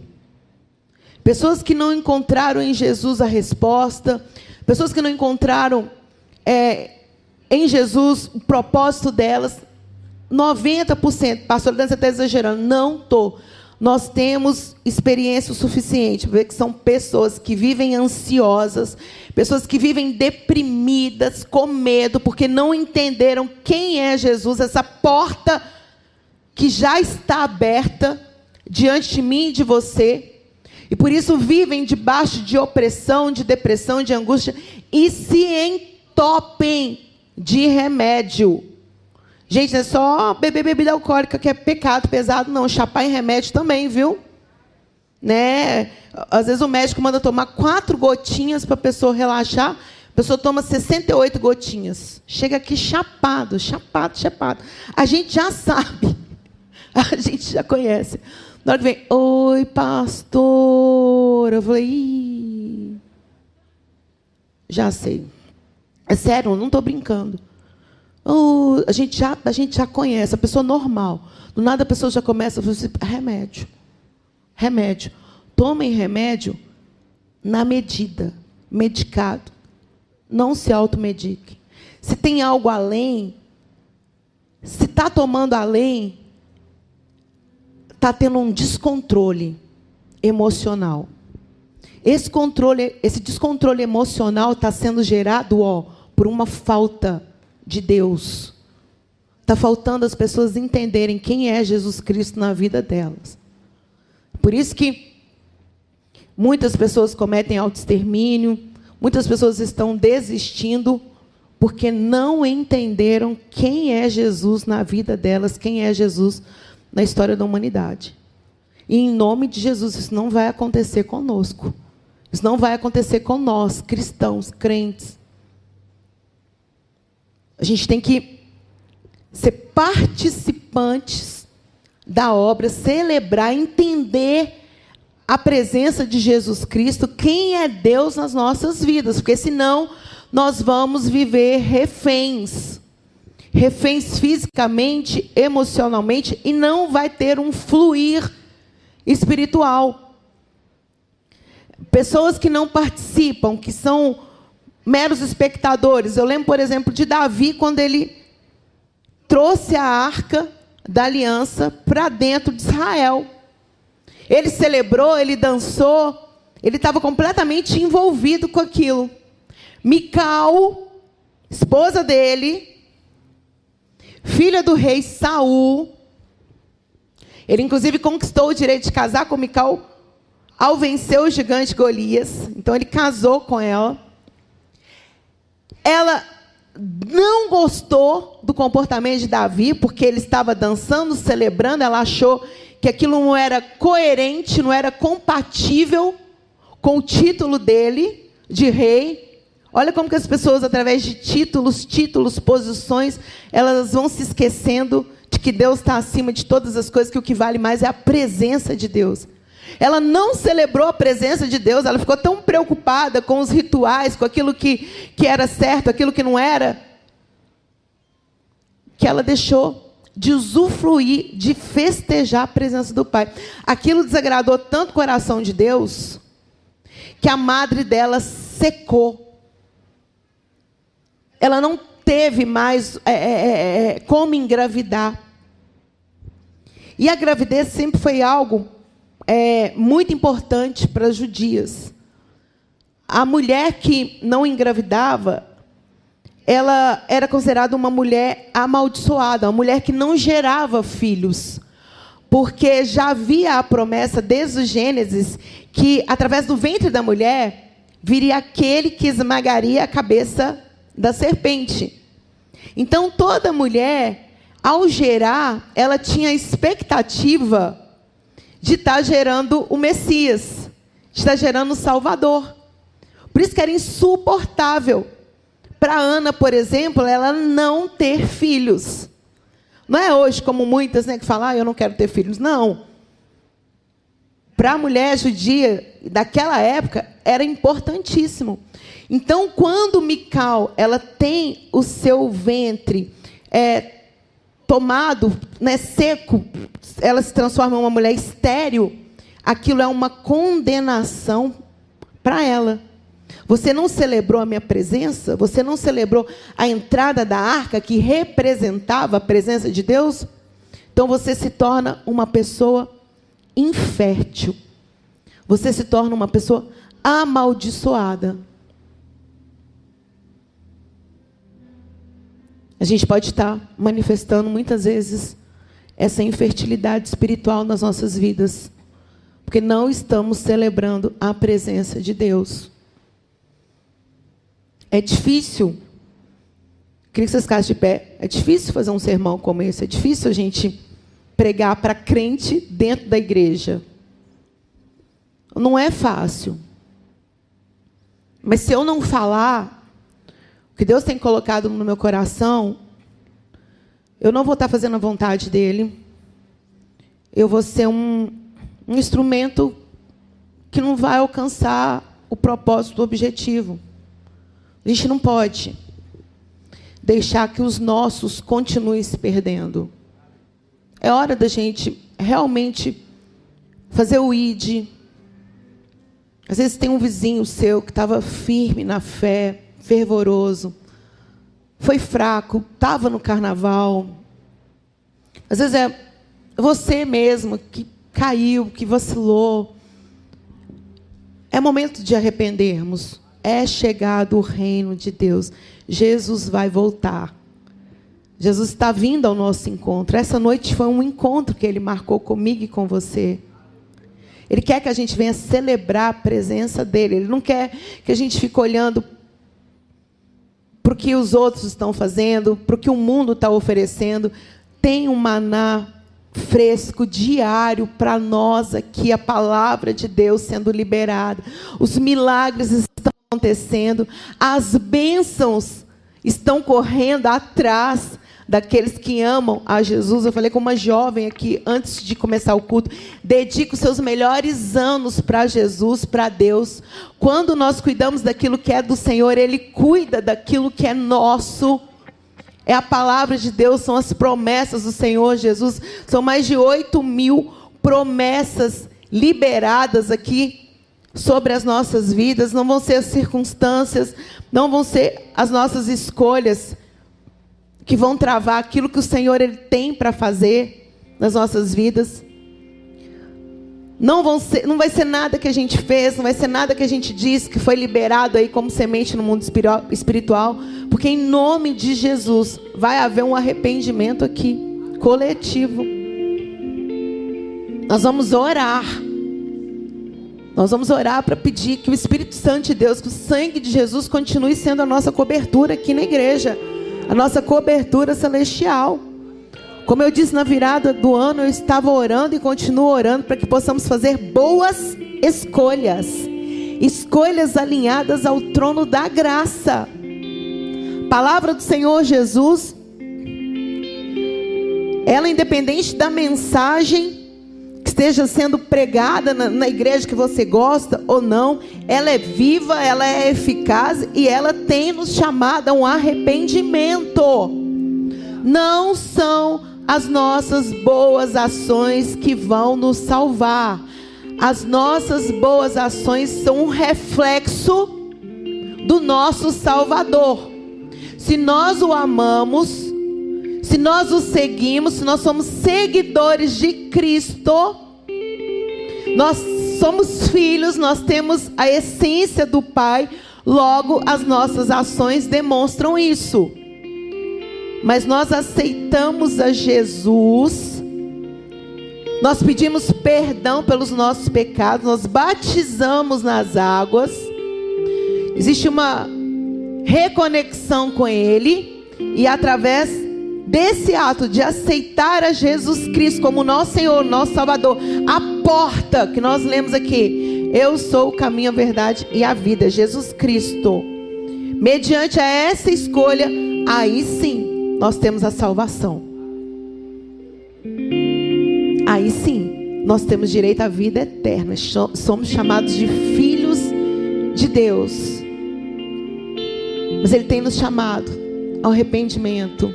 Pessoas que não encontraram em Jesus a resposta, pessoas que não encontraram é, em Jesus o propósito delas, 90%, pastor, você está exagerando, não estou nós temos experiência o suficiente para ver que são pessoas que vivem ansiosas, pessoas que vivem deprimidas, com medo, porque não entenderam quem é Jesus, essa porta que já está aberta diante de mim e de você. E por isso vivem debaixo de opressão, de depressão, de angústia e se entopem de remédio. Gente, não é só beber bebida alcoólica que é pecado pesado, não. Chapar em remédio também, viu? Né? Às vezes o médico manda tomar quatro gotinhas para a pessoa relaxar. A pessoa toma 68 gotinhas. Chega aqui chapado, chapado, chapado. A gente já sabe. A gente já conhece. Na hora que vem, oi, pastor. Eu falei, Ih, já sei. É sério, não estou brincando. Oh, a, gente já, a gente já conhece, a pessoa normal. Do nada a pessoa já começa a falar assim, remédio. Remédio. Tomem remédio na medida, medicado. Não se automediquem. Se tem algo além, se está tomando além, está tendo um descontrole emocional. Esse controle, esse descontrole emocional está sendo gerado, ó, por uma falta de Deus. Está faltando as pessoas entenderem quem é Jesus Cristo na vida delas. Por isso que muitas pessoas cometem autoextermínio, muitas pessoas estão desistindo porque não entenderam quem é Jesus na vida delas, quem é Jesus na história da humanidade. E em nome de Jesus, isso não vai acontecer conosco. Isso não vai acontecer com nós, cristãos, crentes. A gente tem que ser participantes da obra, celebrar, entender a presença de Jesus Cristo, quem é Deus nas nossas vidas, porque senão nós vamos viver reféns. Reféns fisicamente, emocionalmente, e não vai ter um fluir espiritual. Pessoas que não participam, que são meros espectadores. Eu lembro, por exemplo, de Davi, quando ele trouxe a arca da aliança para dentro de Israel. Ele celebrou, ele dançou, ele estava completamente envolvido com aquilo. Mical, esposa dele, filha do rei Saul, ele inclusive conquistou o direito de casar com Mical ao vencer o gigante Golias. Então ele casou com ela. Ela não gostou do comportamento de Davi, porque ele estava dançando, celebrando, ela achou que aquilo não era coerente, não era compatível com o título dele de rei. Olha como que as pessoas, através de títulos, títulos, posições, elas vão se esquecendo de que Deus está acima de todas as coisas, que o que vale mais é a presença de Deus. Ela não celebrou a presença de Deus, ela ficou tão preocupada com os rituais, com aquilo que, que era certo, aquilo que não era, que ela deixou de usufruir, de festejar a presença do Pai. Aquilo desagradou tanto o coração de Deus, que a madre dela secou. Ela não teve mais é, é, é, é como engravidar. E a gravidez sempre foi algo é, muito importante para as judias. A mulher que não engravidava, ela era considerada uma mulher amaldiçoada, uma mulher que não gerava filhos. Porque já havia a promessa desde o Gênesis que através do ventre da mulher viria aquele que esmagaria a cabeça da serpente. Então toda mulher, ao gerar, ela tinha expectativa de estar tá gerando o Messias, de estar tá gerando o Salvador. Por isso que era insuportável para Ana, por exemplo, ela não ter filhos. Não é hoje como muitas né, que falam, ah, eu não quero ter filhos. Não. Para a mulher judia daquela época era importantíssimo. Então, quando Mical ela tem o seu ventre é, tomado, né, seco, ela se transforma em uma mulher estéril, aquilo é uma condenação para ela. Você não celebrou a minha presença? Você não celebrou a entrada da arca que representava a presença de Deus? Então você se torna uma pessoa infértil. Você se torna uma pessoa amaldiçoada. A gente pode estar manifestando muitas vezes essa infertilidade espiritual nas nossas vidas, porque não estamos celebrando a presença de Deus. É difícil Queria que vocês ficassem de pé. É difícil fazer um sermão como esse, é difícil a gente pregar para crente dentro da igreja. Não é fácil. Mas se eu não falar que Deus tem colocado no meu coração, eu não vou estar fazendo a vontade dele. Eu vou ser um, um instrumento que não vai alcançar o propósito, o objetivo. A gente não pode deixar que os nossos continuem se perdendo. É hora da gente realmente fazer o ID. Às vezes tem um vizinho seu que estava firme na fé, fervoroso, foi fraco, estava no carnaval. Às vezes é você mesmo que caiu, que vacilou. É momento de arrependermos. É chegado o reino de Deus. Jesus vai voltar. Jesus está vindo ao nosso encontro. Essa noite foi um encontro que ele marcou comigo e com você. Ele quer que a gente venha celebrar a presença dele. Ele não quer que a gente fique olhando para o que os outros estão fazendo, para o que o mundo está oferecendo. Tem um maná fresco diário para nós aqui, a palavra de Deus sendo liberada. Os milagres estão acontecendo, as bênçãos estão correndo atrás daqueles que amam a Jesus. Eu falei com uma jovem aqui antes de começar o culto, dedica os seus melhores anos para Jesus, para Deus. Quando nós cuidamos daquilo que é do Senhor, Ele cuida daquilo que é nosso. É a palavra de Deus, são as promessas do Senhor Jesus. São mais de 8 mil promessas liberadas aqui sobre as nossas vidas. Não vão ser as circunstâncias, não vão ser as nossas escolhas que vão travar aquilo que o Senhor ele tem para fazer nas nossas vidas. Não, vão ser, não vai ser nada que a gente fez, não vai ser nada que a gente disse que foi liberado aí como semente no mundo espiritual, porque em nome de Jesus vai haver um arrependimento aqui, coletivo. Nós vamos orar. Nós vamos orar para pedir que o Espírito Santo de Deus, que o sangue de Jesus continue sendo a nossa cobertura aqui na igreja a nossa cobertura celestial. Como eu disse na virada do ano, eu estava orando e continuo orando para que possamos fazer boas escolhas, escolhas alinhadas ao trono da graça. Palavra do Senhor Jesus, ela independente da mensagem esteja sendo pregada na, na, igreja que você gosta ou não, ela é viva, ela é eficaz e ela tem nos chamado a um arrependimento. Não são as nossas boas ações que vão nos salvar. As nossas boas ações são um reflexo do nosso Salvador. Se nós o amamos, se nós o seguimos, se nós somos seguidores de Cristo, nós somos filhos, nós temos a essência do Pai, logo as nossas ações demonstram isso. Mas nós aceitamos a Jesus, nós pedimos perdão pelos nossos pecados, nós batizamos nas águas, existe uma reconexão com Ele, e através desse ato de aceitar a Jesus Cristo como nosso Senhor, nosso Salvador, a porta que nós lemos aqui, eu sou o caminho, a verdade e a vida, Jesus Cristo. Mediante a essa escolha, aí sim nós temos a salvação. Aí sim nós temos direito à vida eterna. Somos chamados de filhos de Deus. Mas Ele tem nos chamado ao arrependimento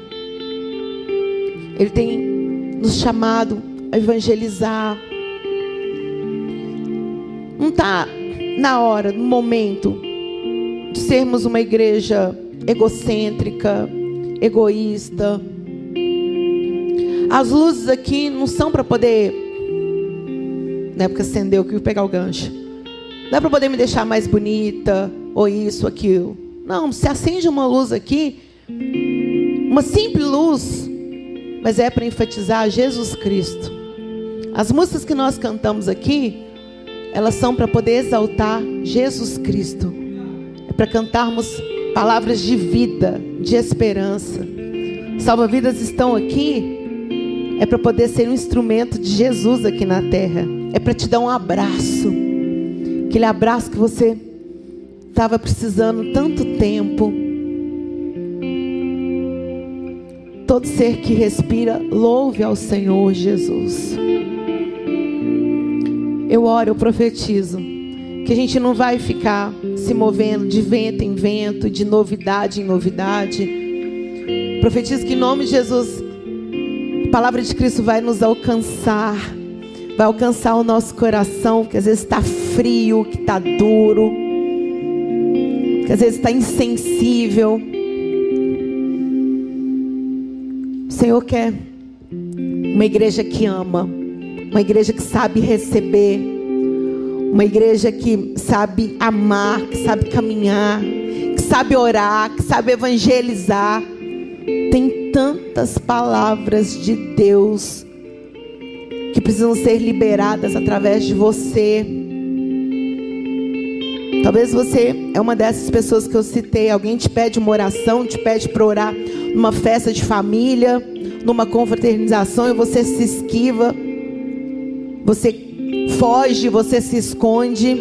ele tem nos chamado a evangelizar. Não está na hora, no momento, de sermos uma igreja egocêntrica, egoísta. As luzes aqui não são para poder. Na época acendeu que eu pegar o gancho. Não é para poder me deixar mais bonita, ou isso, aquilo. Não, se acende uma luz aqui, uma simples luz, mas é para enfatizar Jesus Cristo. As músicas que nós cantamos aqui, elas são para poder exaltar Jesus Cristo. É para cantarmos palavras de vida, de esperança. Salva-vidas estão aqui é para poder ser um instrumento de Jesus aqui na terra. É para te dar um abraço. Aquele abraço que você estava precisando tanto tempo. Todo ser que respira, louve ao Senhor Jesus. Eu oro, eu profetizo que a gente não vai ficar se movendo de vento em vento, de novidade em novidade. Profetizo que em nome de Jesus, a palavra de Cristo vai nos alcançar, vai alcançar o nosso coração, que às vezes está frio, que está duro, que às vezes está insensível. Senhor quer uma igreja que ama, uma igreja que sabe receber, uma igreja que sabe amar, que sabe caminhar, que sabe orar, que sabe evangelizar tem tantas palavras de Deus que precisam ser liberadas através de você. Talvez você é uma dessas pessoas que eu citei. Alguém te pede uma oração, te pede para orar numa festa de família, numa confraternização e você se esquiva, você foge, você se esconde.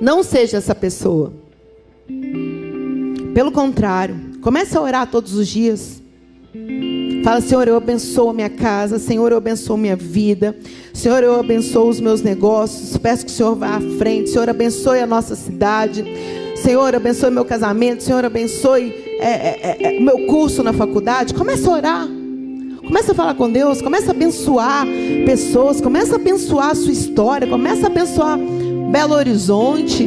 Não seja essa pessoa. Pelo contrário, Comece a orar todos os dias. Fala, Senhor, eu abençoo minha casa. Senhor, eu abençoo minha vida. Senhor, eu abençoo os meus negócios. Peço que o Senhor vá à frente. Senhor, abençoe a nossa cidade. Senhor, abençoe meu casamento. Senhor, abençoe é, é, é, é, meu curso na faculdade. Comece a orar. Comece a falar com Deus. Comece a abençoar pessoas. Comece a abençoar a sua história. Comece a abençoar Belo Horizonte.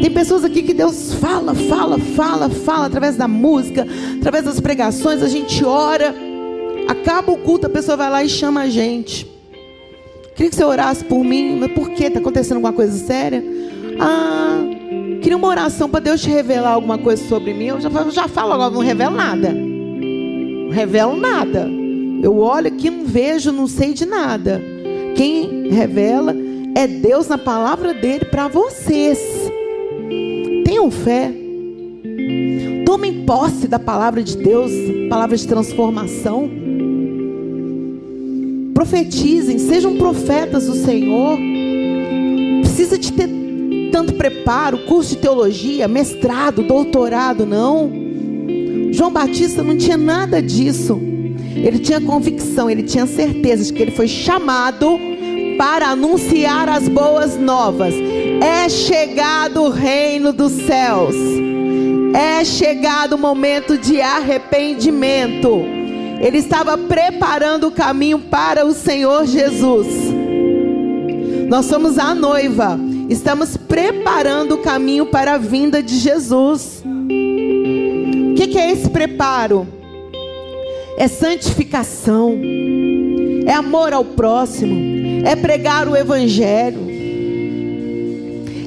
Tem pessoas aqui que Deus fala, fala, fala, fala através da música, através das pregações, a gente ora, acaba o culto, a pessoa vai lá e chama a gente. Queria que você orasse por mim, mas por que? Está acontecendo alguma coisa séria? Ah, queria uma oração para Deus te revelar alguma coisa sobre mim. Eu já, eu já falo agora, não revelo nada. Não revelo nada. Eu olho aqui, não vejo, não sei de nada. Quem revela é Deus na palavra dele para vocês. Tenham fé. Tomem posse da palavra de Deus, palavra de transformação. Profetizem, sejam profetas do Senhor. Precisa de ter tanto preparo, curso de teologia, mestrado, doutorado, não. João Batista não tinha nada disso. Ele tinha convicção, ele tinha certeza de que ele foi chamado para anunciar as boas novas. É chegado o reino dos céus. É chegado o momento de arrependimento. Ele estava preparando o caminho para o Senhor Jesus. Nós somos a noiva. Estamos preparando o caminho para a vinda de Jesus. O que, que é esse preparo? É santificação, é amor ao próximo, é pregar o Evangelho,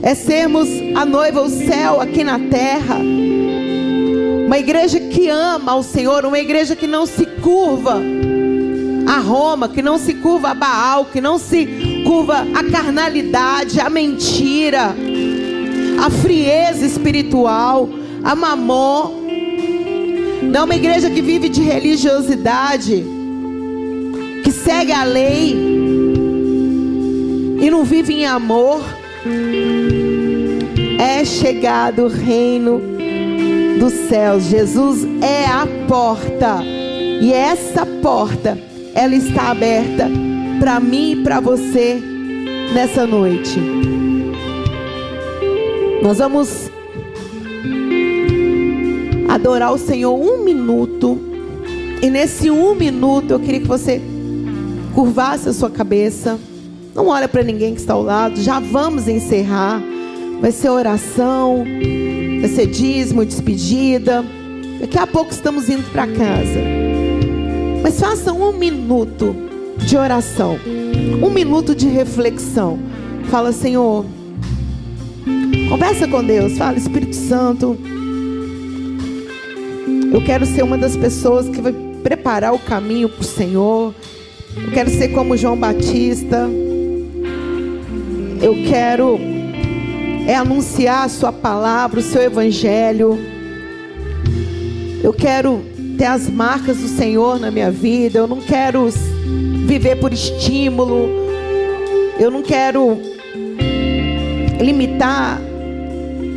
é sermos a noiva, o céu aqui na terra. Uma igreja que ama ao Senhor, uma igreja que não se curva a Roma, que não se curva a Baal, que não se curva a carnalidade, a mentira, a frieza espiritual, a mamon. Não uma igreja que vive de religiosidade, que segue a lei, e não vive em amor, é chegado o reino dos céus. Jesus é a porta. E essa porta, ela está aberta para mim e para você nessa noite. Nós vamos adorar o Senhor um minuto. E nesse um minuto eu queria que você curvasse a sua cabeça. Não olha para ninguém que está ao lado. Já vamos encerrar. Vai ser oração, vai ser dízimo, despedida. Daqui a pouco estamos indo para casa. Mas façam um minuto de oração, um minuto de reflexão. Fala, Senhor, conversa com Deus. Fala, Espírito Santo, eu quero ser uma das pessoas que vai preparar o caminho para o Senhor. Eu quero ser como João Batista eu quero é anunciar a Sua palavra, o Seu Evangelho. Eu quero ter as marcas do Senhor na minha vida. Eu não quero viver por estímulo. Eu não quero limitar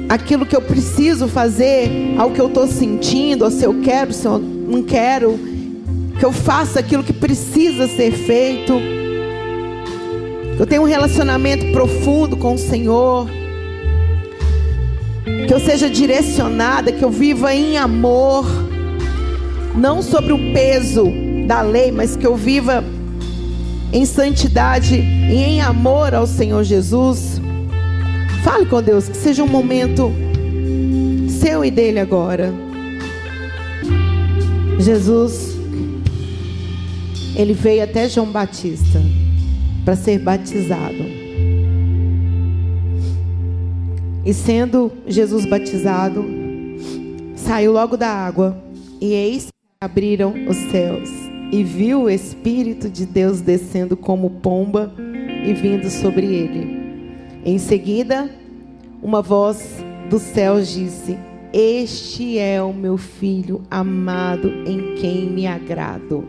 aquilo que eu preciso fazer ao que eu estou sentindo, ou se eu quero, se eu não quero. Que eu faça aquilo que precisa ser feito. Que eu tenha um relacionamento profundo com o Senhor que eu seja direcionada, que eu viva em amor, não sobre o peso da lei, mas que eu viva em santidade e em amor ao Senhor Jesus. Fale com Deus, que seja um momento seu e dele agora. Jesus, ele veio até João Batista para ser batizado. E sendo Jesus batizado, saiu logo da água, e eis que abriram os céus, e viu o Espírito de Deus descendo como pomba e vindo sobre ele. Em seguida, uma voz dos céus disse: Este é o meu filho amado em quem me agrado.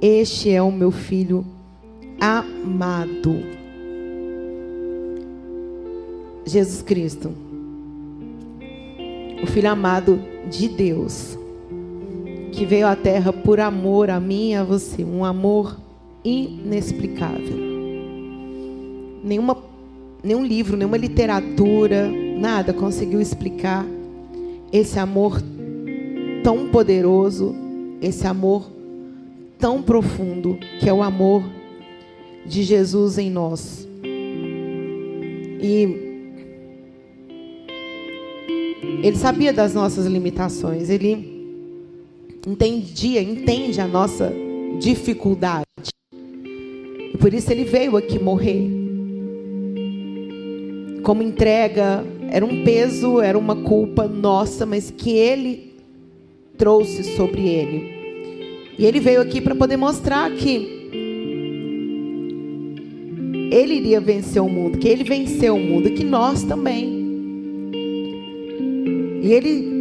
Este é o meu filho amado. Jesus Cristo, o Filho amado de Deus, que veio à terra por amor a mim e a você, um amor inexplicável. Nenhuma, nenhum livro, nenhuma literatura, nada conseguiu explicar esse amor tão poderoso, esse amor tão profundo, que é o amor de Jesus em nós. E ele sabia das nossas limitações, ele entendia, entende a nossa dificuldade. E por isso ele veio aqui morrer. Como entrega, era um peso, era uma culpa nossa, mas que ele trouxe sobre ele. E ele veio aqui para poder mostrar que ele iria vencer o mundo, que ele venceu o mundo, que nós também. E ele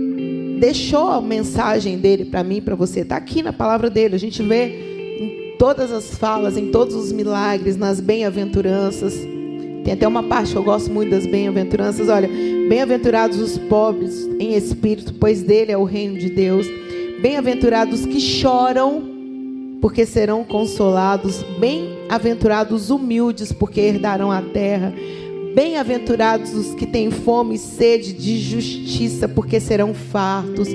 deixou a mensagem dele para mim, para você. Está aqui na palavra dele. A gente vê em todas as falas, em todos os milagres, nas bem-aventuranças. Tem até uma parte que eu gosto muito das bem-aventuranças. Olha, bem-aventurados os pobres em espírito, pois dele é o reino de Deus. Bem-aventurados que choram, porque serão consolados. Bem-aventurados humildes, porque herdarão a terra. Bem-aventurados os que têm fome e sede de justiça, porque serão fartos.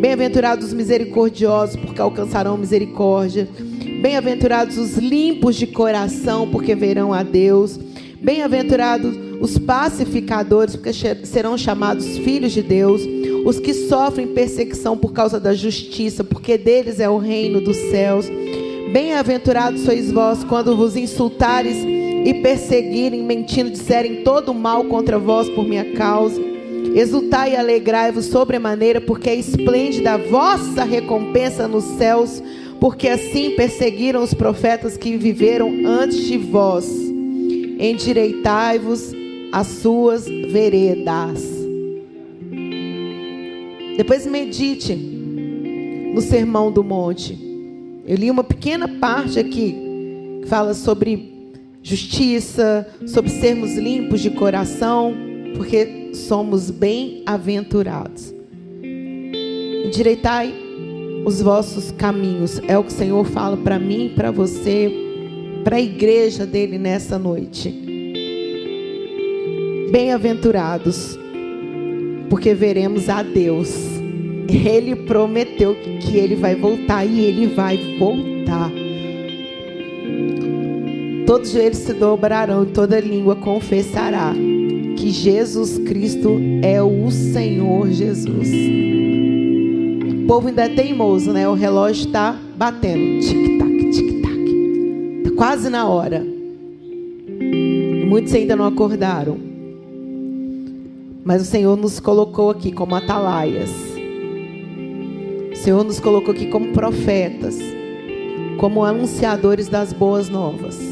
Bem-aventurados os misericordiosos, porque alcançarão misericórdia. Bem-aventurados os limpos de coração, porque verão a Deus. Bem-aventurados os pacificadores, porque serão chamados filhos de Deus. Os que sofrem perseguição por causa da justiça, porque deles é o reino dos céus. Bem-aventurados sois vós quando vos insultares e perseguirem, mentindo, disserem todo mal contra vós por minha causa. Exultai e alegrai-vos sobremaneira, porque é esplêndida a vossa recompensa nos céus, porque assim perseguiram os profetas que viveram antes de vós. Endireitai-vos as suas veredas. Depois medite no Sermão do Monte. Eu li uma pequena parte aqui que fala sobre justiça, sobre sermos limpos de coração, porque somos bem-aventurados. Endireitai os vossos caminhos, é o que o Senhor fala para mim, para você, para a igreja dele nessa noite. Bem-aventurados, porque veremos a Deus. Ele prometeu que ele vai voltar e ele vai voltar. Todos os joelhos se dobrarão e toda língua confessará que Jesus Cristo é o Senhor Jesus. O povo ainda é teimoso, né? O relógio está batendo. Tic-tac, tic-tac. Está quase na hora. Muitos ainda não acordaram. Mas o Senhor nos colocou aqui como atalaias. O Senhor nos colocou aqui como profetas, como anunciadores das boas novas.